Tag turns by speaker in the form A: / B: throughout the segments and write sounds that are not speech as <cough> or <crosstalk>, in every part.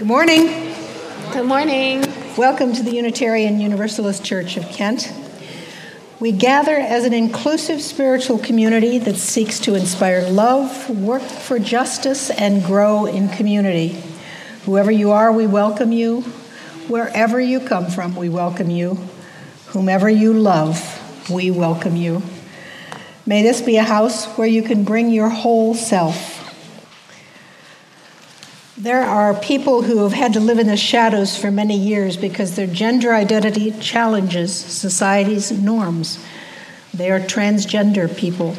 A: Good morning.
B: Good morning.
A: Welcome to the Unitarian Universalist Church of Kent. We gather as an inclusive spiritual community that seeks to inspire love, work for justice, and grow in community. Whoever you are, we welcome you. Wherever you come from, we welcome you. Whomever you love, we welcome you. May this be a house where you can bring your whole self there are people who have had to live in the shadows for many years because their gender identity challenges society's norms. They are transgender people.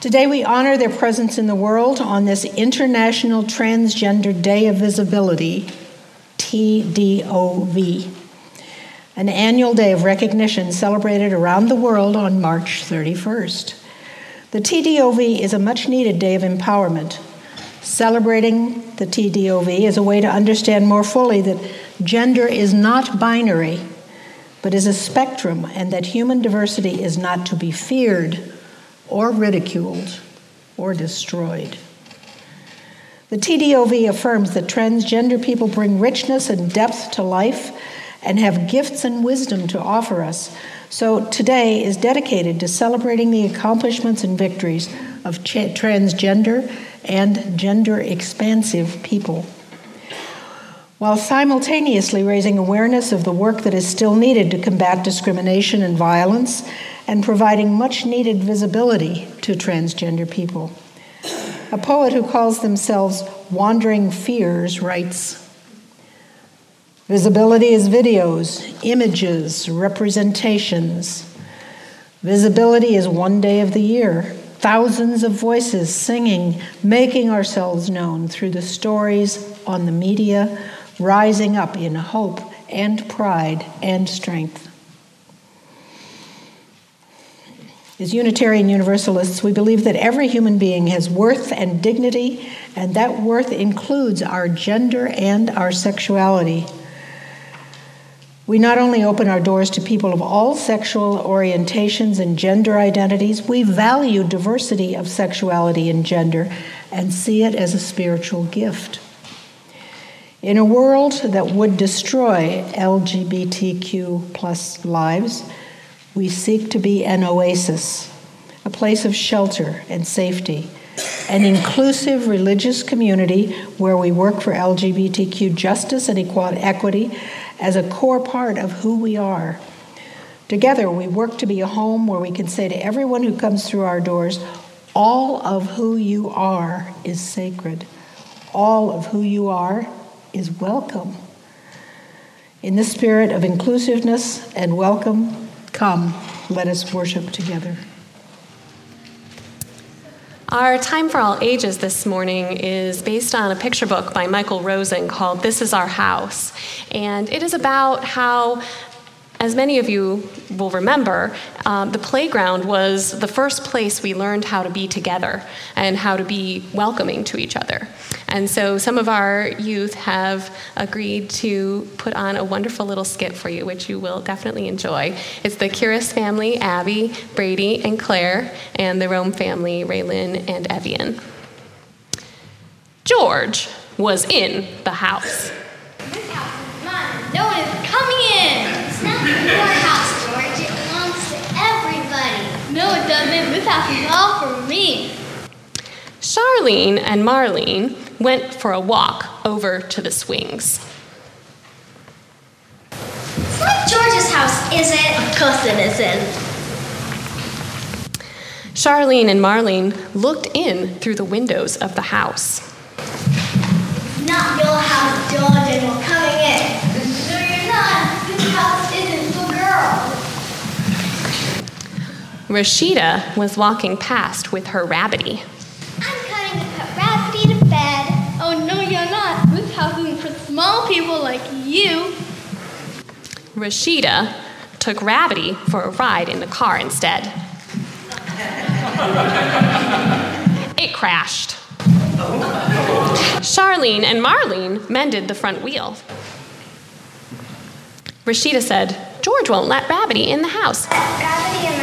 A: Today, we honor their presence in the world on this International Transgender Day of Visibility, TDOV, an annual day of recognition celebrated around the world on March 31st. The TDOV is a much needed day of empowerment Celebrating the TDOV is a way to understand more fully that gender is not binary, but is a spectrum, and that human diversity is not to be feared or ridiculed or destroyed. The TDOV affirms that transgender people bring richness and depth to life and have gifts and wisdom to offer us. So today is dedicated to celebrating the accomplishments and victories of transgender and gender expansive people, while simultaneously raising awareness of the work that is still needed to combat discrimination and violence and providing much needed visibility to transgender people. A poet who calls themselves Wandering Fears writes Visibility is videos, images, representations. Visibility is one day of the year thousands of voices singing, making ourselves known through the stories on the media, rising up in hope and pride and strength. As Unitarian Universalists, we believe that every human being has worth and dignity, and that worth includes our gender and our sexuality. We not only open our doors to people of all sexual orientations and gender identities, we value diversity of sexuality and gender and see it as a spiritual gift. In a world that would destroy LGBTQ plus lives, we seek to be an oasis, a place of shelter and safety, an inclusive religious community where we work for LGBTQ justice and equity as a core part of who we are. Together, we work to be a home where we can say to everyone who comes through our doors, all of who you are is sacred. All of who you are is welcome. In the spirit of inclusiveness and welcome, come, let us worship together.
B: Our Time for All Ages this morning is based on a picture book by Michael Rosen called This Is Our House. And it is about how as many of you will remember, um, the playground was the first place we learned how to be together and how to be welcoming to each other. And so some of our youth have agreed to put on a wonderful little skit for you, which you will definitely enjoy. It's the Curis family, Abby, Brady, and Claire, and the Rome family, Raylyn and Evian. George was in the house.
C: Your house, George. It belongs to everybody.
D: No, it doesn't. This house is all for me.
B: Charlene and Marlene went for a walk over to the swings.
C: It's not George's house, is it?
D: Of course it isn't.
B: Charlene and Marlene looked in through the windows of the house.
C: Not your house, George, and we're coming in. No, you're not. This house isn't for girls.
B: Rashida was walking past with her rabbity.
C: I'm coming to put Rabbity to bed.
D: Oh, no, you're not. This house isn't for small people like you.
B: Rashida took Rabbity for a ride in the car instead. it crashed. Charlene and Marlene mended the front wheel. Rashida said, George won't let Rabbity in the house.
C: Rabbity in the house.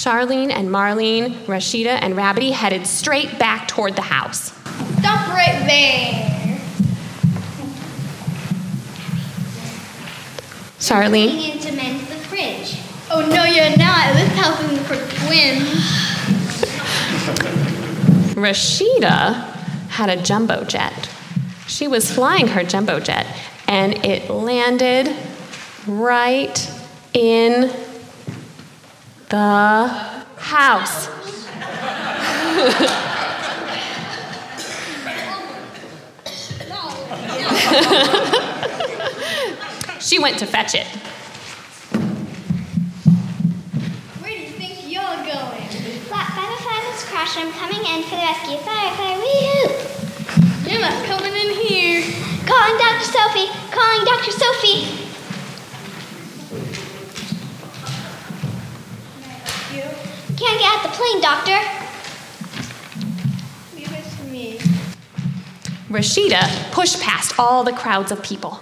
B: Charlene and Marlene, Rashida and Rabbity headed straight back toward the house.
D: Stop right there.
B: Charlene.
C: I'm to mend the fridge.
D: Oh no, you're not. This house is for twins. <sighs>
B: Rashida had a jumbo jet. She was flying her jumbo jet, and it landed right in the house. <laughs> she went to fetch it.
D: Where do you think you're going?
C: Flat 505 has crashed. I'm coming in for the rescue. Firefly, wee
D: You're not coming in here.
C: Calling Dr. Sophie. Calling Dr. Sophie. Plane, doctor.
D: Leave it to me.
B: Rashida pushed past all the crowds of people.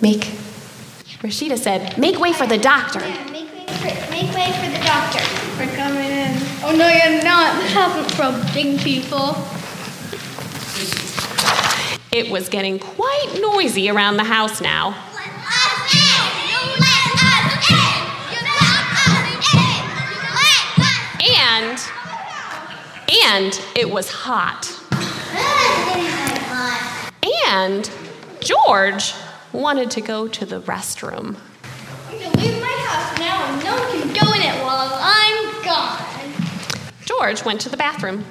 B: Make, Rashida said, make way for the doctor.
C: Yeah, make way for, make way for the doctor.
D: We're coming in. Oh no, you're not. This house isn't for big people.
B: It was getting quite noisy around the house now. And, and it was hot. And George wanted to go to the restroom.
D: I'm gonna leave my house now and no one can go in it while I'm gone.
B: George went to the bathroom.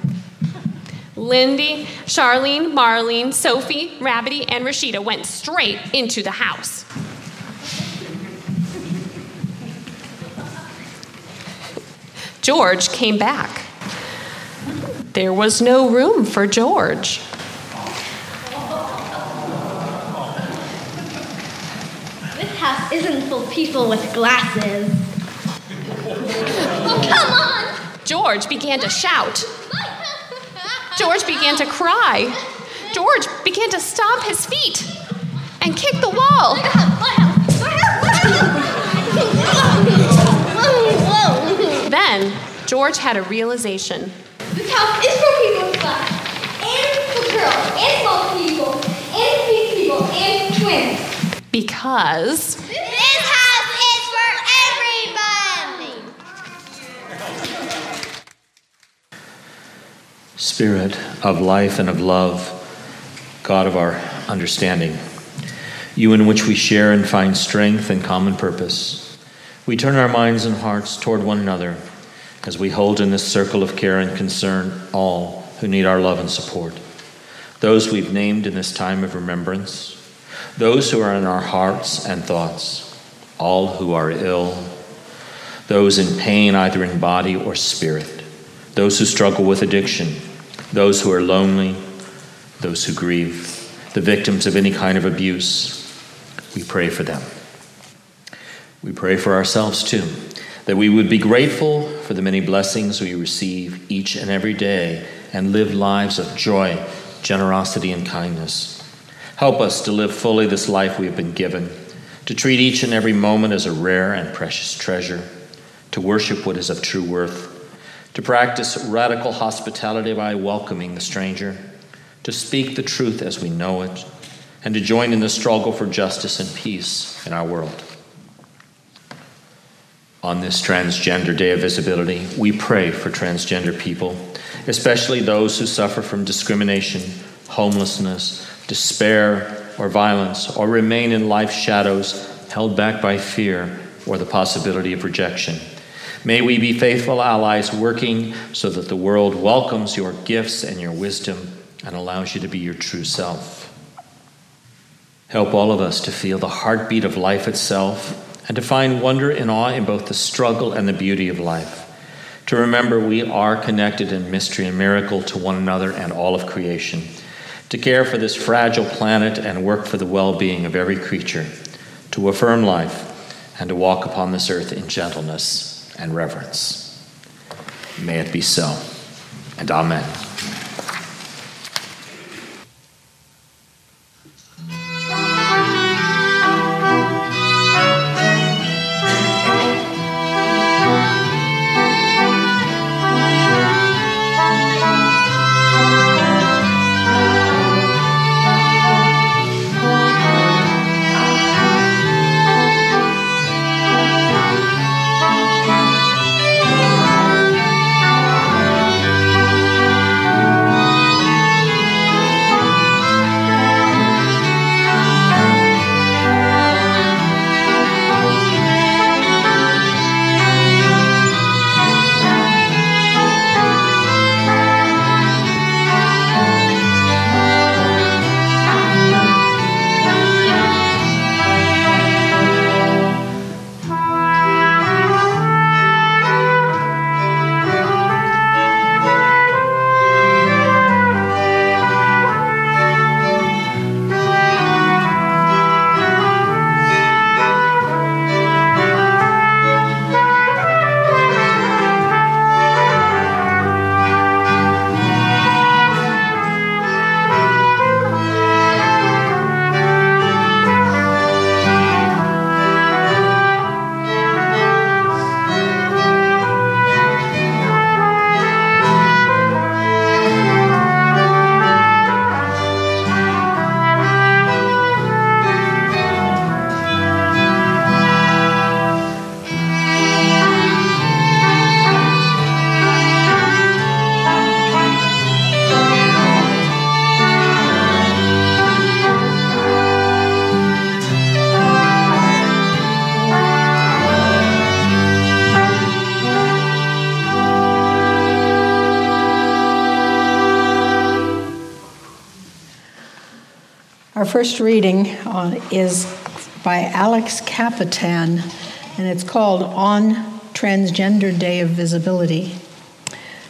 B: Lindy, Charlene, Marlene, Sophie, Rabbity, and Rashida went straight into the house. George came back. There was no room for George.
D: This house isn't for people with glasses. oh, come on!
B: George began to shout. George began to cry. George began to stomp his feet and kick the wall. Then George had a realization.
D: This house is for people with glasses, and for girls, and small people, and big people, and twins.
B: Because
C: This house is for everybody!
E: Spirit of life and of love, God of our understanding, you in which we share and find strength and common purpose, we turn our minds and hearts toward one another as we hold in this circle of care and concern all who need our love and support. Those we've named in this time of remembrance, those who are in our hearts and thoughts, all who are ill, those in pain either in body or spirit, those who struggle with addiction, those who are lonely, those who grieve, the victims of any kind of abuse. We pray for them. We pray for ourselves too, that we would be grateful for the many blessings we receive each and every day and live lives of joy, generosity, and kindness. Help us to live fully this life we have been given, to treat each and every moment as a rare and precious treasure, to worship what is of true worth, to practice radical hospitality by welcoming the stranger, to speak the truth as we know it, and to join in the struggle for justice and peace in our world. On this Transgender Day of Visibility, we pray for transgender people, especially those who suffer from discrimination, homelessness, despair, or violence, or remain in life's shadows held back by fear or the possibility of rejection. May we be faithful allies working so that the world welcomes your gifts and your wisdom and allows you to be your true self. Help all of us to feel the heartbeat of life itself and to find wonder and awe in both the struggle and the beauty of life. To remember we are connected in mystery and miracle to one another and all of creation. To care for this fragile planet and work for the well being of every creature. To affirm life and to walk upon this earth in gentleness and reverence. May it be so. And Amen.
A: Our first reading uh, is by Alex Kapitan, and it's called On Transgender Day of Visibility.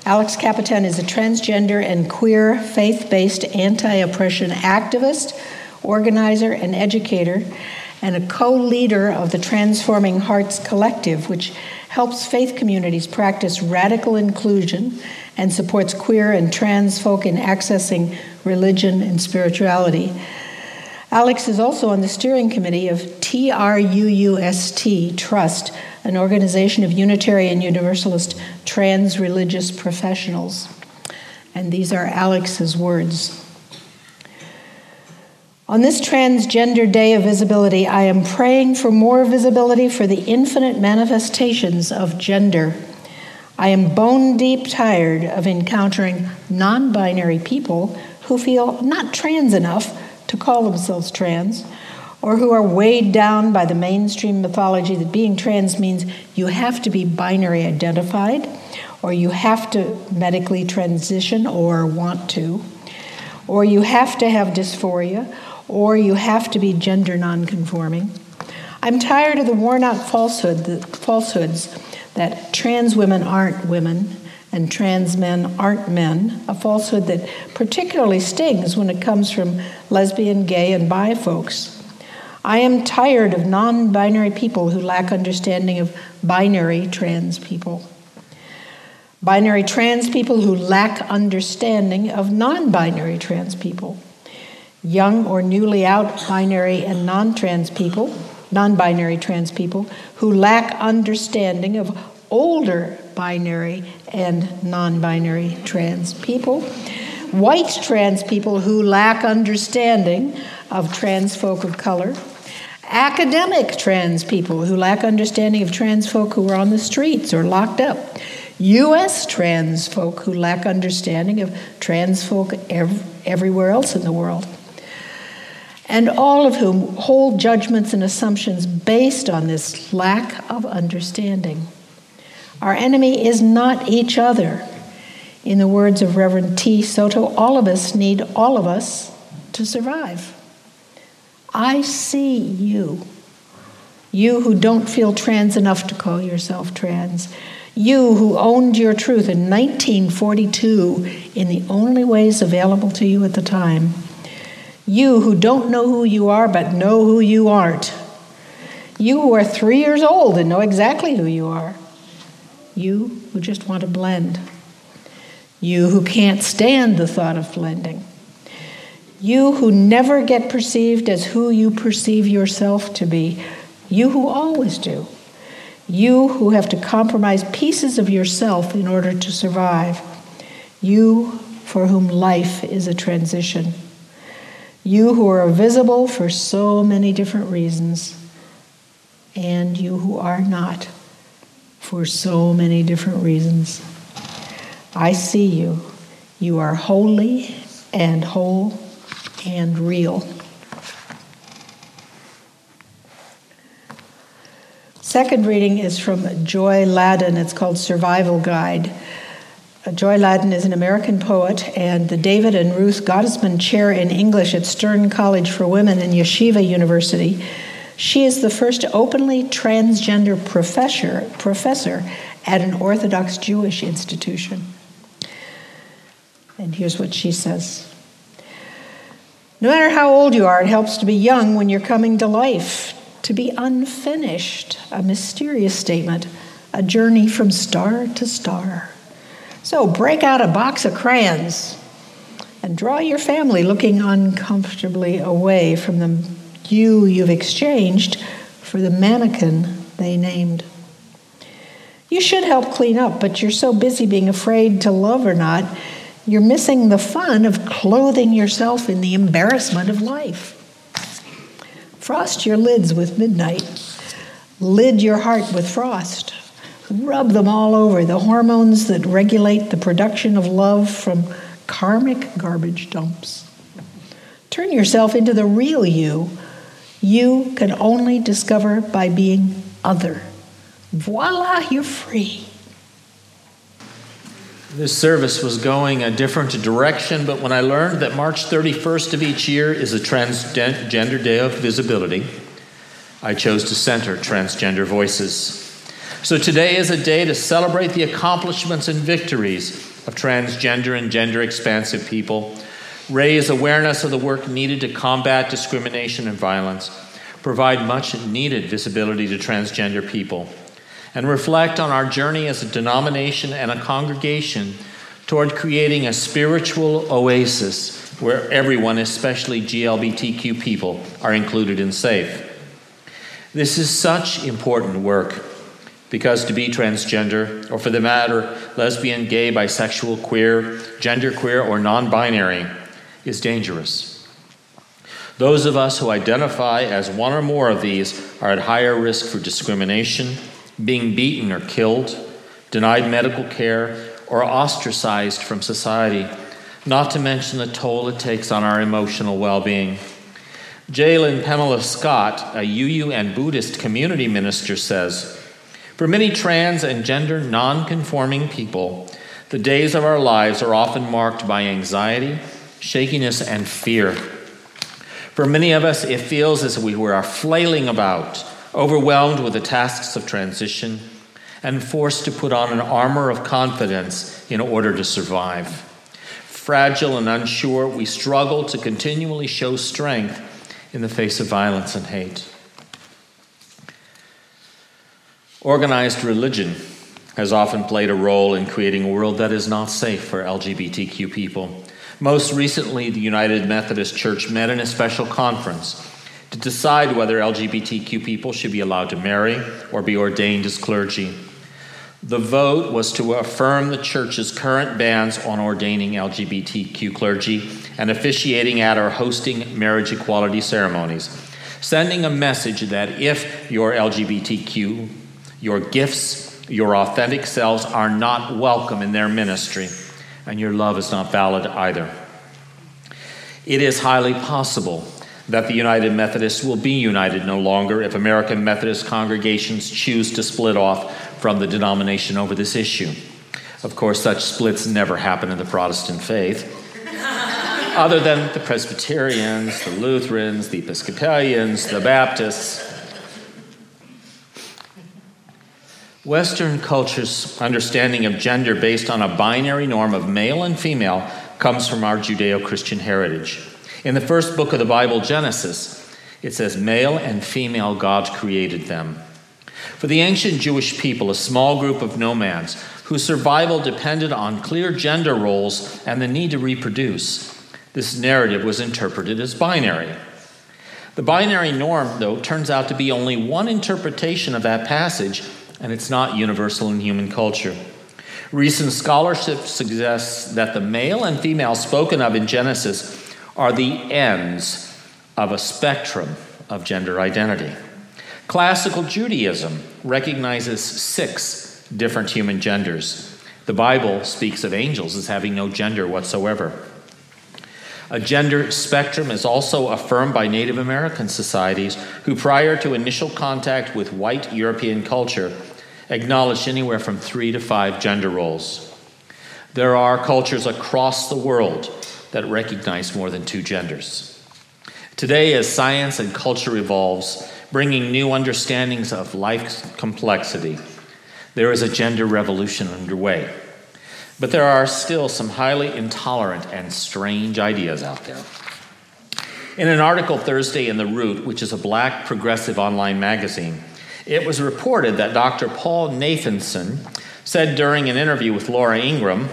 A: Alex Kapitan is a transgender and queer faith based anti oppression activist, organizer, and educator, and a co leader of the Transforming Hearts Collective, which helps faith communities practice radical inclusion and supports queer and trans folk in accessing religion and spirituality. Alex is also on the steering committee of TRUUST Trust, an organization of Unitarian Universalist trans religious professionals. And these are Alex's words. On this Transgender Day of Visibility, I am praying for more visibility for the infinite manifestations of gender. I am bone deep tired of encountering non binary people who feel not trans enough to call themselves trans, or who are weighed down by the mainstream mythology that being trans means you have to be binary identified, or you have to medically transition or want to, or you have to have dysphoria, or you have to be gender nonconforming. I'm tired of the worn out falsehood, the falsehoods that trans women aren't women and trans men aren't men, a falsehood that particularly stings when it comes from lesbian, gay, and bi folks. I am tired of non binary people who lack understanding of binary trans people. Binary trans people who lack understanding of non binary trans people. Young or newly out binary and non trans people, non binary trans people, who lack understanding of older binary and non binary trans people, white trans people who lack understanding of trans folk of color, academic trans people who lack understanding of trans folk who are on the streets or locked up, U.S. trans folk who lack understanding of trans folk ev- everywhere else in the world. And all of whom hold judgments and assumptions based on this lack of understanding. Our enemy is not each other. In the words of Reverend T. Soto, all of us need all of us to survive. I see you. You who don't feel trans enough to call yourself trans. You who owned your truth in 1942 in the only ways available to you at the time. You who don't know who you are but know who you aren't. You who are three years old and know exactly who you are. You who just want to blend. You who can't stand the thought of blending. You who never get perceived as who you perceive yourself to be. You who always do. You who have to compromise pieces of yourself in order to survive. You for whom life is a transition. You who are visible for so many different reasons. And you who are not for so many different reasons. I see you. You are holy and whole and real. Second reading is from Joy Ladin. It's called Survival Guide. Joy Ladin is an American poet and the David and Ruth Gottesman Chair in English at Stern College for Women and Yeshiva University. She is the first openly transgender professor, professor at an Orthodox Jewish institution. And here's what she says No matter how old you are, it helps to be young when you're coming to life, to be unfinished, a mysterious statement, a journey from star to star. So break out a box of crayons and draw your family looking uncomfortably away from the you you've exchanged for the mannequin they named. You should help clean up, but you're so busy being afraid to love or not, you're missing the fun of clothing yourself in the embarrassment of life. Frost your lids with midnight, lid your heart with frost. Rub them all over, the hormones that regulate the production of love from karmic garbage dumps. Turn yourself into the real you you can only discover by being other. Voila, you're free.
E: This service was going a different direction, but when I learned that March 31st of each year is a Transgender Day of Visibility, I chose to center transgender voices. So today is a day to celebrate the accomplishments and victories of transgender and gender expansive people, raise awareness of the work needed to combat discrimination and violence, provide much needed visibility to transgender people and reflect on our journey as a denomination and a congregation toward creating a spiritual oasis where everyone, especially GLBTQ people, are included and safe. This is such important work because to be transgender, or for the matter, lesbian, gay, bisexual, queer, genderqueer, or non binary, is dangerous. Those of us who identify as one or more of these are at higher risk for discrimination being beaten or killed, denied medical care, or ostracized from society, not to mention the toll it takes on our emotional well being. Jalen Pamela Scott, a UU and Buddhist community minister, says For many trans and gender non conforming people, the days of our lives are often marked by anxiety, shakiness, and fear. For many of us, it feels as if we are flailing about overwhelmed with the tasks of transition, and forced to put on an armor of confidence in order to survive. Fragile and unsure, we struggle to continually show strength in the face of violence and hate. Organized religion has often played a role in creating a world that is not safe for LGBTQ people. Most recently, the United Methodist Church met in a special conference to decide whether LGBTQ people should be allowed to marry or be ordained as clergy. The vote was to affirm the church's current bans on ordaining LGBTQ clergy and officiating at or hosting marriage equality ceremonies, sending a message that if you're LGBTQ, your gifts, your authentic selves are not welcome in their ministry, and your love is not valid either. It is highly possible that the United Methodists will be united no longer if American Methodist congregations choose to split off from the denomination over this issue. Of course, such splits never happen in the Protestant faith. <laughs> Other than the Presbyterians, the Lutherans, the Episcopalians, the Baptists. Western culture's understanding of gender based on a binary norm of male and female comes from our Judeo Christian heritage. In the first book of the Bible, Genesis, it says, Male and female God created them. For the ancient Jewish people, a small group of nomads whose survival depended on clear gender roles and the need to reproduce, this narrative was interpreted as binary. The binary norm, though, turns out to be only one interpretation of that passage, and it's not universal in human culture. Recent scholarship suggests that the male and female spoken of in Genesis are the ends of a spectrum of gender identity. Classical Judaism recognizes six different human genders. The Bible speaks of angels as having no gender whatsoever. A gender spectrum is also affirmed by Native American societies who, prior to initial contact with white European culture, acknowledged anywhere from three to five gender roles. There are cultures across the world that recognize more than two genders. Today, as science and culture evolves, bringing new understandings of life's complexity, there is a gender revolution underway. But there are still some highly intolerant and strange ideas out there. In an article Thursday in The Root, which is a black progressive online magazine, it was reported that Dr. Paul Nathanson said during an interview with Laura Ingraham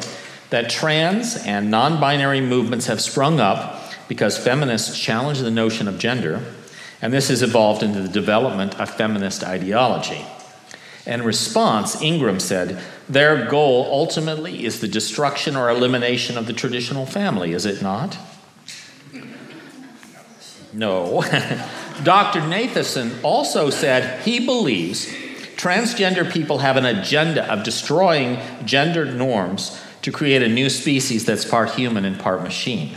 E: that trans and non binary movements have sprung up because feminists challenge the notion of gender, and this has evolved into the development of feminist ideology. In response, Ingraham said, Their goal ultimately is the destruction or elimination of the traditional family, is it not? <laughs> No. <laughs> Dr. Nathanson also said he believes transgender people have an agenda of destroying gender norms to create a new species that's part human and part machine.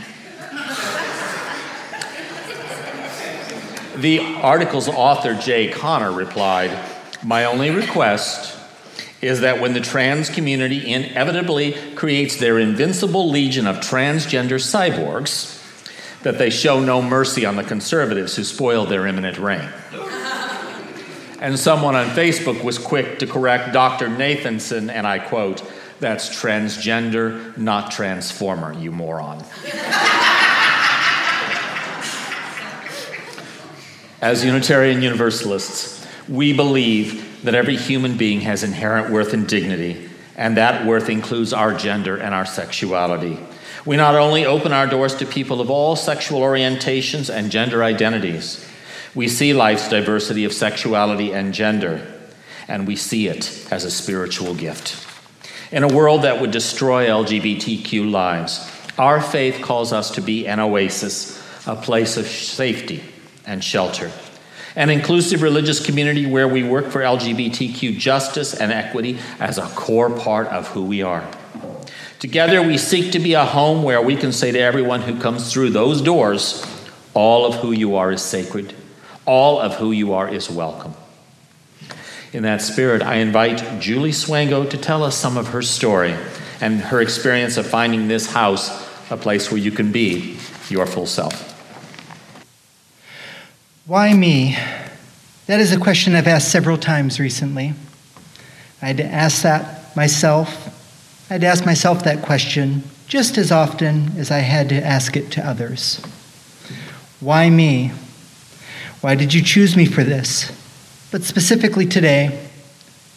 E: the article's author, Jay Connor, replied My only request is that when the trans community inevitably creates their invincible legion of transgender cyborgs, that they show no mercy on the conservatives who spoil their imminent reign. and someone on Facebook was quick to correct Dr. Nathanson, and I quote, that's transgender, not transformer, you moron. As Unitarian Universalists, we believe that every human being has inherent worth and dignity, and that worth includes our gender and our sexuality. We not only open our doors to people of all sexual orientations and gender identities, we see life's diversity of sexuality and gender, and we see it as a spiritual gift. In a world that would destroy LGBTQ lives, our faith calls us to be an oasis, a place of safety and shelter. An inclusive religious community where we work for LGBTQ justice and equity as a core part of who we are. Together, we seek to be a home where we can say to everyone who comes through those doors, all of who you are is sacred, all of who you are is welcome. In that spirit, I invite Julie Swango to tell us some of her story and her experience of finding this house a place where you can be your full self.
F: Why me? That is a question I've asked several times recently. I had to ask that myself. I had ask myself that question just as often as I had to ask it to others. Why me? Why did you choose me for this? But specifically today,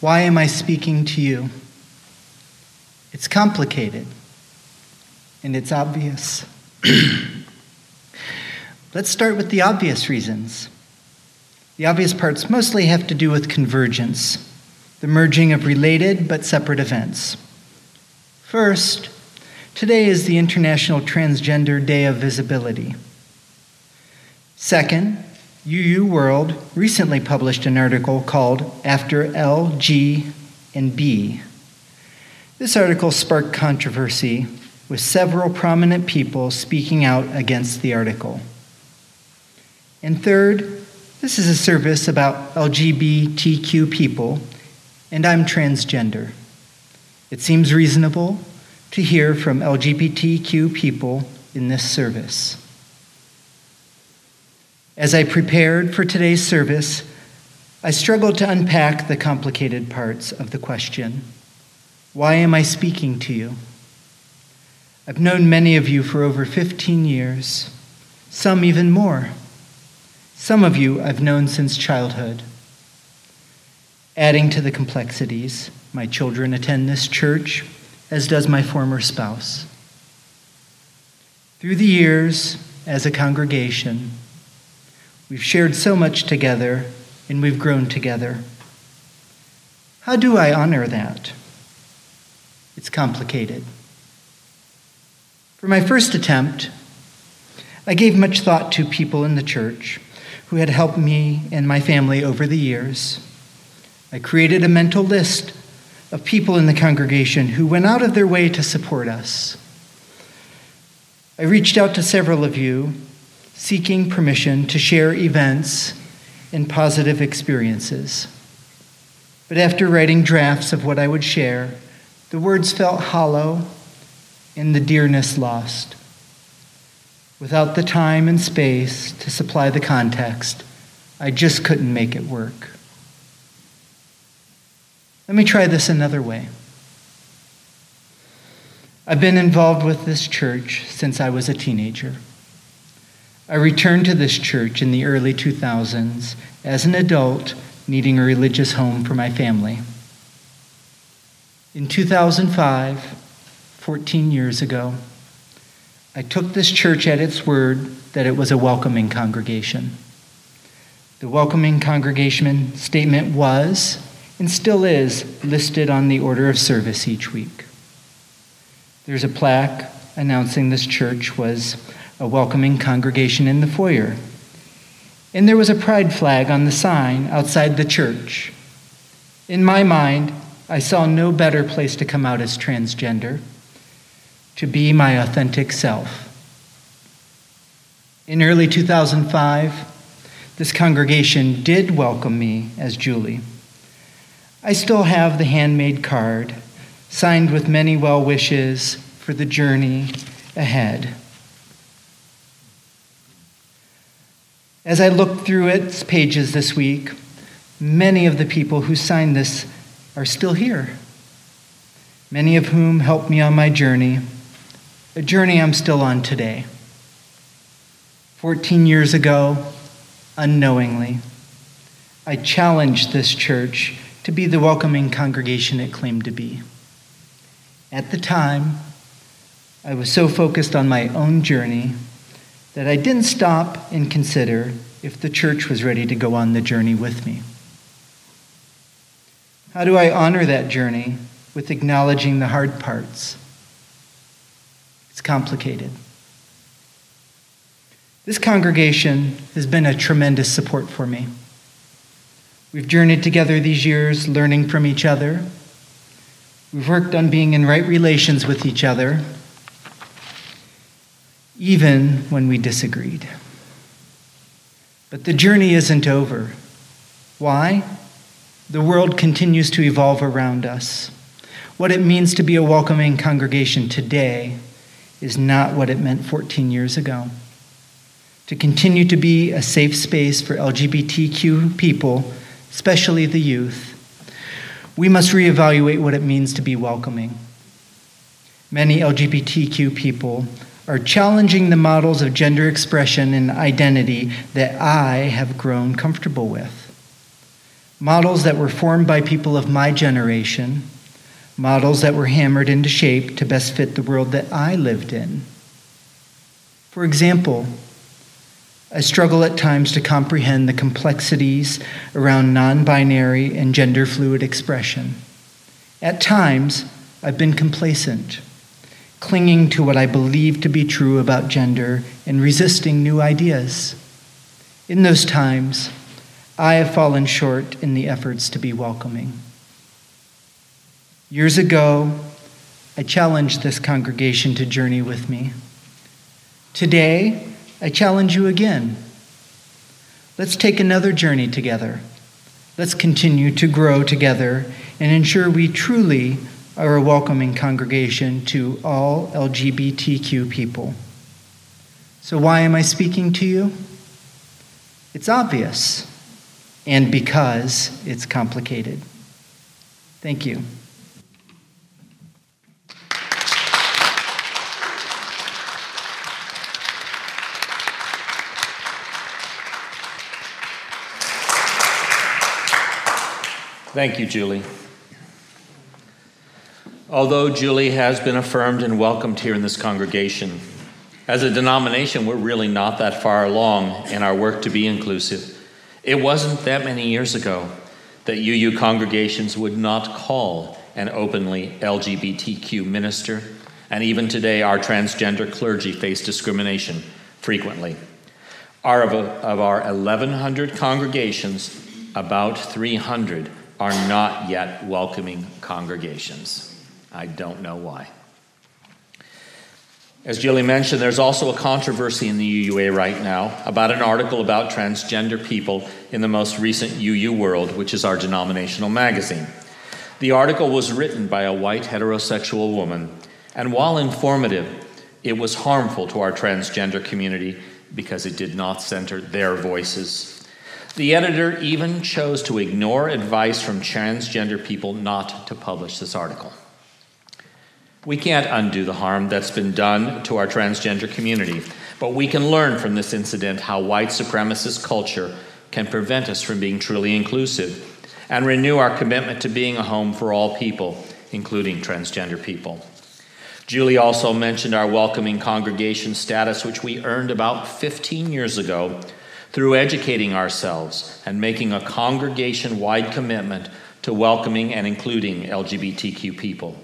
F: why am I speaking to you? It's complicated and it's obvious. <clears throat> Let's start with the obvious reasons. The obvious parts mostly have to do with convergence, the merging of related but separate events. First, today is the International Transgender Day of Visibility. Second, UU World recently published an article called After L, G, and B. This article sparked controversy, with several prominent people speaking out against the article. And third, this is a service about LGBTQ people, and I'm transgender. It seems reasonable to hear from LGBTQ people in this service. As I prepared for today's service, I struggled to unpack the complicated parts of the question Why am I speaking to you? I've known many of you for over 15 years, some even more. Some of you I've known since childhood. Adding to the complexities, my children attend this church, as does my former spouse. Through the years, as a congregation, We've shared so much together and we've grown together. How do I honor that? It's complicated. For my first attempt, I gave much thought to people in the church who had helped me and my family over the years. I created a mental list of people in the congregation who went out of their way to support us. I reached out to several of you seeking permission to share events and positive experiences. But after writing drafts of what I would share, the words felt hollow and the dearness lost. Without the time and space to supply the context, I just couldn't make it work. Let me try this another way. I've been involved with this church since I was a teenager. I returned to this church in the early 2000s as an adult needing a religious home for my family. In 2005, 14 years ago, I took this church at its word that it was a welcoming congregation. The welcoming congregation statement was, and still is, listed on the order of service each week. There's a plaque announcing this church was a welcoming congregation in the foyer. And there was a pride flag on the sign outside the church. In my mind, I saw no better place to come out as transgender, to be my authentic self. In early 2005, this congregation did welcome me as Julie. I still have the handmade card, signed with many well wishes for the journey ahead. As I looked through its pages this week, many of the people who signed this are still here, many of whom helped me on my journey, a journey I'm still on today. 14 years ago, unknowingly, I challenged this church to be the welcoming congregation it claimed to be. At the time, I was so focused on my own journey that I didn't stop and consider if the church was ready to go on the journey with me. How do I honor that journey with acknowledging the hard parts? It's complicated. This congregation has been a tremendous support for me. We've journeyed together these years, learning from each other. We've worked on being in right relations with each other even when we disagreed. But the journey isn't over. Why? The world continues to evolve around us. What it means to be a welcoming congregation today is not what it meant 14 years ago. To continue to be a safe space for LGBTQ people, especially the youth, we must reevaluate what it means to be welcoming. Many LGBTQ people are challenging the models of gender expression and identity that I have grown comfortable with. Models that were formed by people of my generation, models that were hammered into shape to best fit the world that I lived in. For example, I struggle at times to comprehend the complexities around non binary and gender fluid expression. At times, I've been complacent clinging to what I believe to be true about gender and resisting new ideas. In those times, I have fallen short in the efforts to be welcoming. Years ago, I challenged this congregation to journey with me. Today, I challenge you again. Let's take another journey together. Let's continue to grow together and ensure we truly are a welcoming congregation to all LGBTQ people. So, why am I speaking to you? It's obvious, and because it's complicated. Thank you.
E: Thank you, Julie. Although Julie has been affirmed and welcomed here in this congregation, as a denomination, we're really not that far along in our work to be inclusive. It wasn't that many years ago that UU congregations would not call an openly LGBTQ minister, and even today, our transgender clergy face discrimination frequently. Our, of our 1,100 congregations, about 300 are not yet welcoming congregations. I don't know why. As Julie mentioned, there's also a controversy in the UUA right now about an article about transgender people in the most recent UU World, which is our denominational magazine. The article was written by a white heterosexual woman, and while informative, it was harmful to our transgender community because it did not center their voices. The editor even chose to ignore advice from transgender people not to publish this article. We can't undo the harm that's been done to our transgender community, but we can learn from this incident how white supremacist culture can prevent us from being truly inclusive and renew our commitment to being a home for all people, including transgender people. Julie also mentioned our welcoming congregation status, which we earned about 15 years ago through educating ourselves and making a congregation wide commitment to welcoming and including LGBTQ people.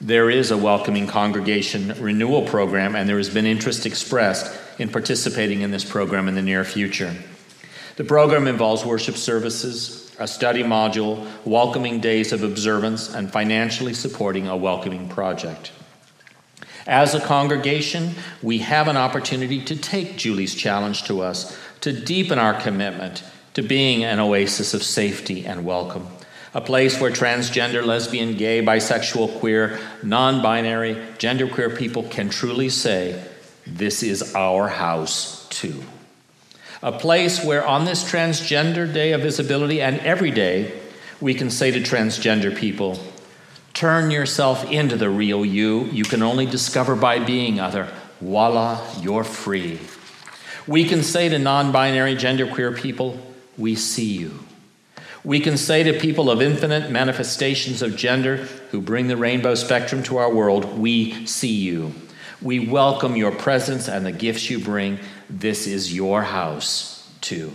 E: There is a welcoming congregation renewal program, and there has been interest expressed in participating in this program in the near future. The program involves worship services, a study module, welcoming days of observance, and financially supporting a welcoming project. As a congregation, we have an opportunity to take Julie's challenge to us to deepen our commitment to being an oasis of safety and welcome a place where transgender, lesbian, gay, bisexual, queer, non binary, genderqueer people can truly say, This is our house too. A place where on this transgender day of visibility and every day, we can say to transgender people, Turn yourself into the real you you can only discover by being other. Voila, you're free. We can say to non binary, genderqueer people, We see you. We can say to people of infinite manifestations of gender who bring the rainbow spectrum to our world, We see you. We welcome your presence and the gifts you bring. This is your house, too.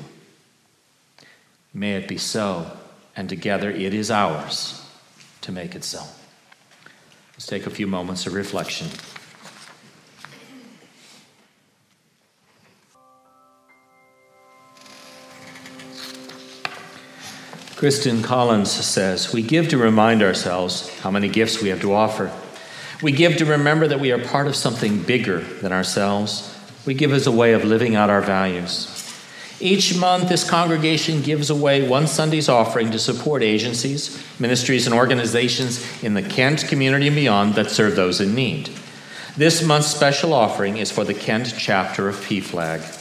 E: May it be so, and together it is ours to make it so. Let's take a few moments of reflection. Kristen Collins says, We give to remind ourselves how many gifts we have to offer. We give to remember that we are part of something bigger than ourselves. We give as a way of living out our values. Each month, this congregation gives away one Sunday's offering to support agencies, ministries, and organizations in the Kent community and beyond that serve those in need. This month's special offering is for the Kent chapter of PFLAG.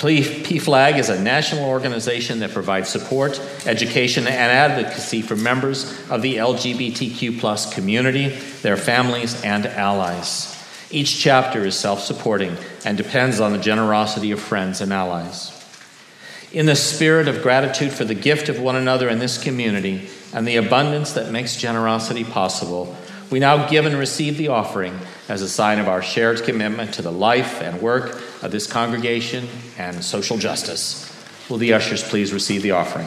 E: PFLAG is a national organization that provides support, education, and advocacy for members of the LGBTQ community, their families, and allies. Each chapter is self supporting and depends on the generosity of friends and allies. In the spirit of gratitude for the gift of one another in this community and the abundance that makes generosity possible, we now give and receive the offering as a sign of our shared commitment to the life and work of this congregation and social justice. Will the ushers please receive the offering?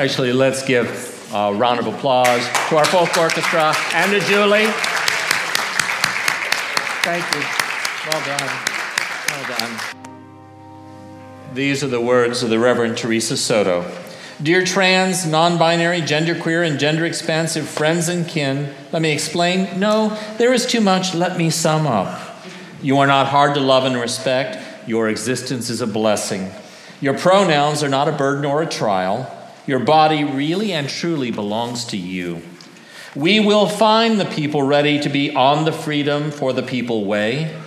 E: Actually, let's give a round of applause to our folk orchestra and to Julie. Thank you. Well done. Well done. These are the words of the Reverend Theresa Soto. Dear trans, non binary, genderqueer, and gender expansive friends and kin, let me explain. No, there is too much. Let me sum up. You are not hard to love and respect. Your existence is a blessing. Your pronouns are not a burden or a trial. Your body really and truly belongs to you. We will find the people ready to be on the freedom for the people way.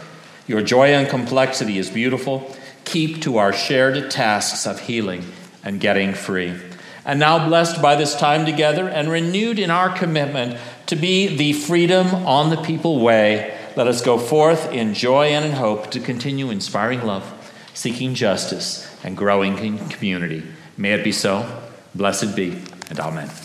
E: Your joy and complexity is beautiful. Keep to our shared tasks of healing and getting free. And now, blessed by this time together and renewed in our commitment to be the freedom on the people way, let us go forth in joy and in hope to continue inspiring love, seeking justice, and growing in community. May it be so. Blessed be, and Amen.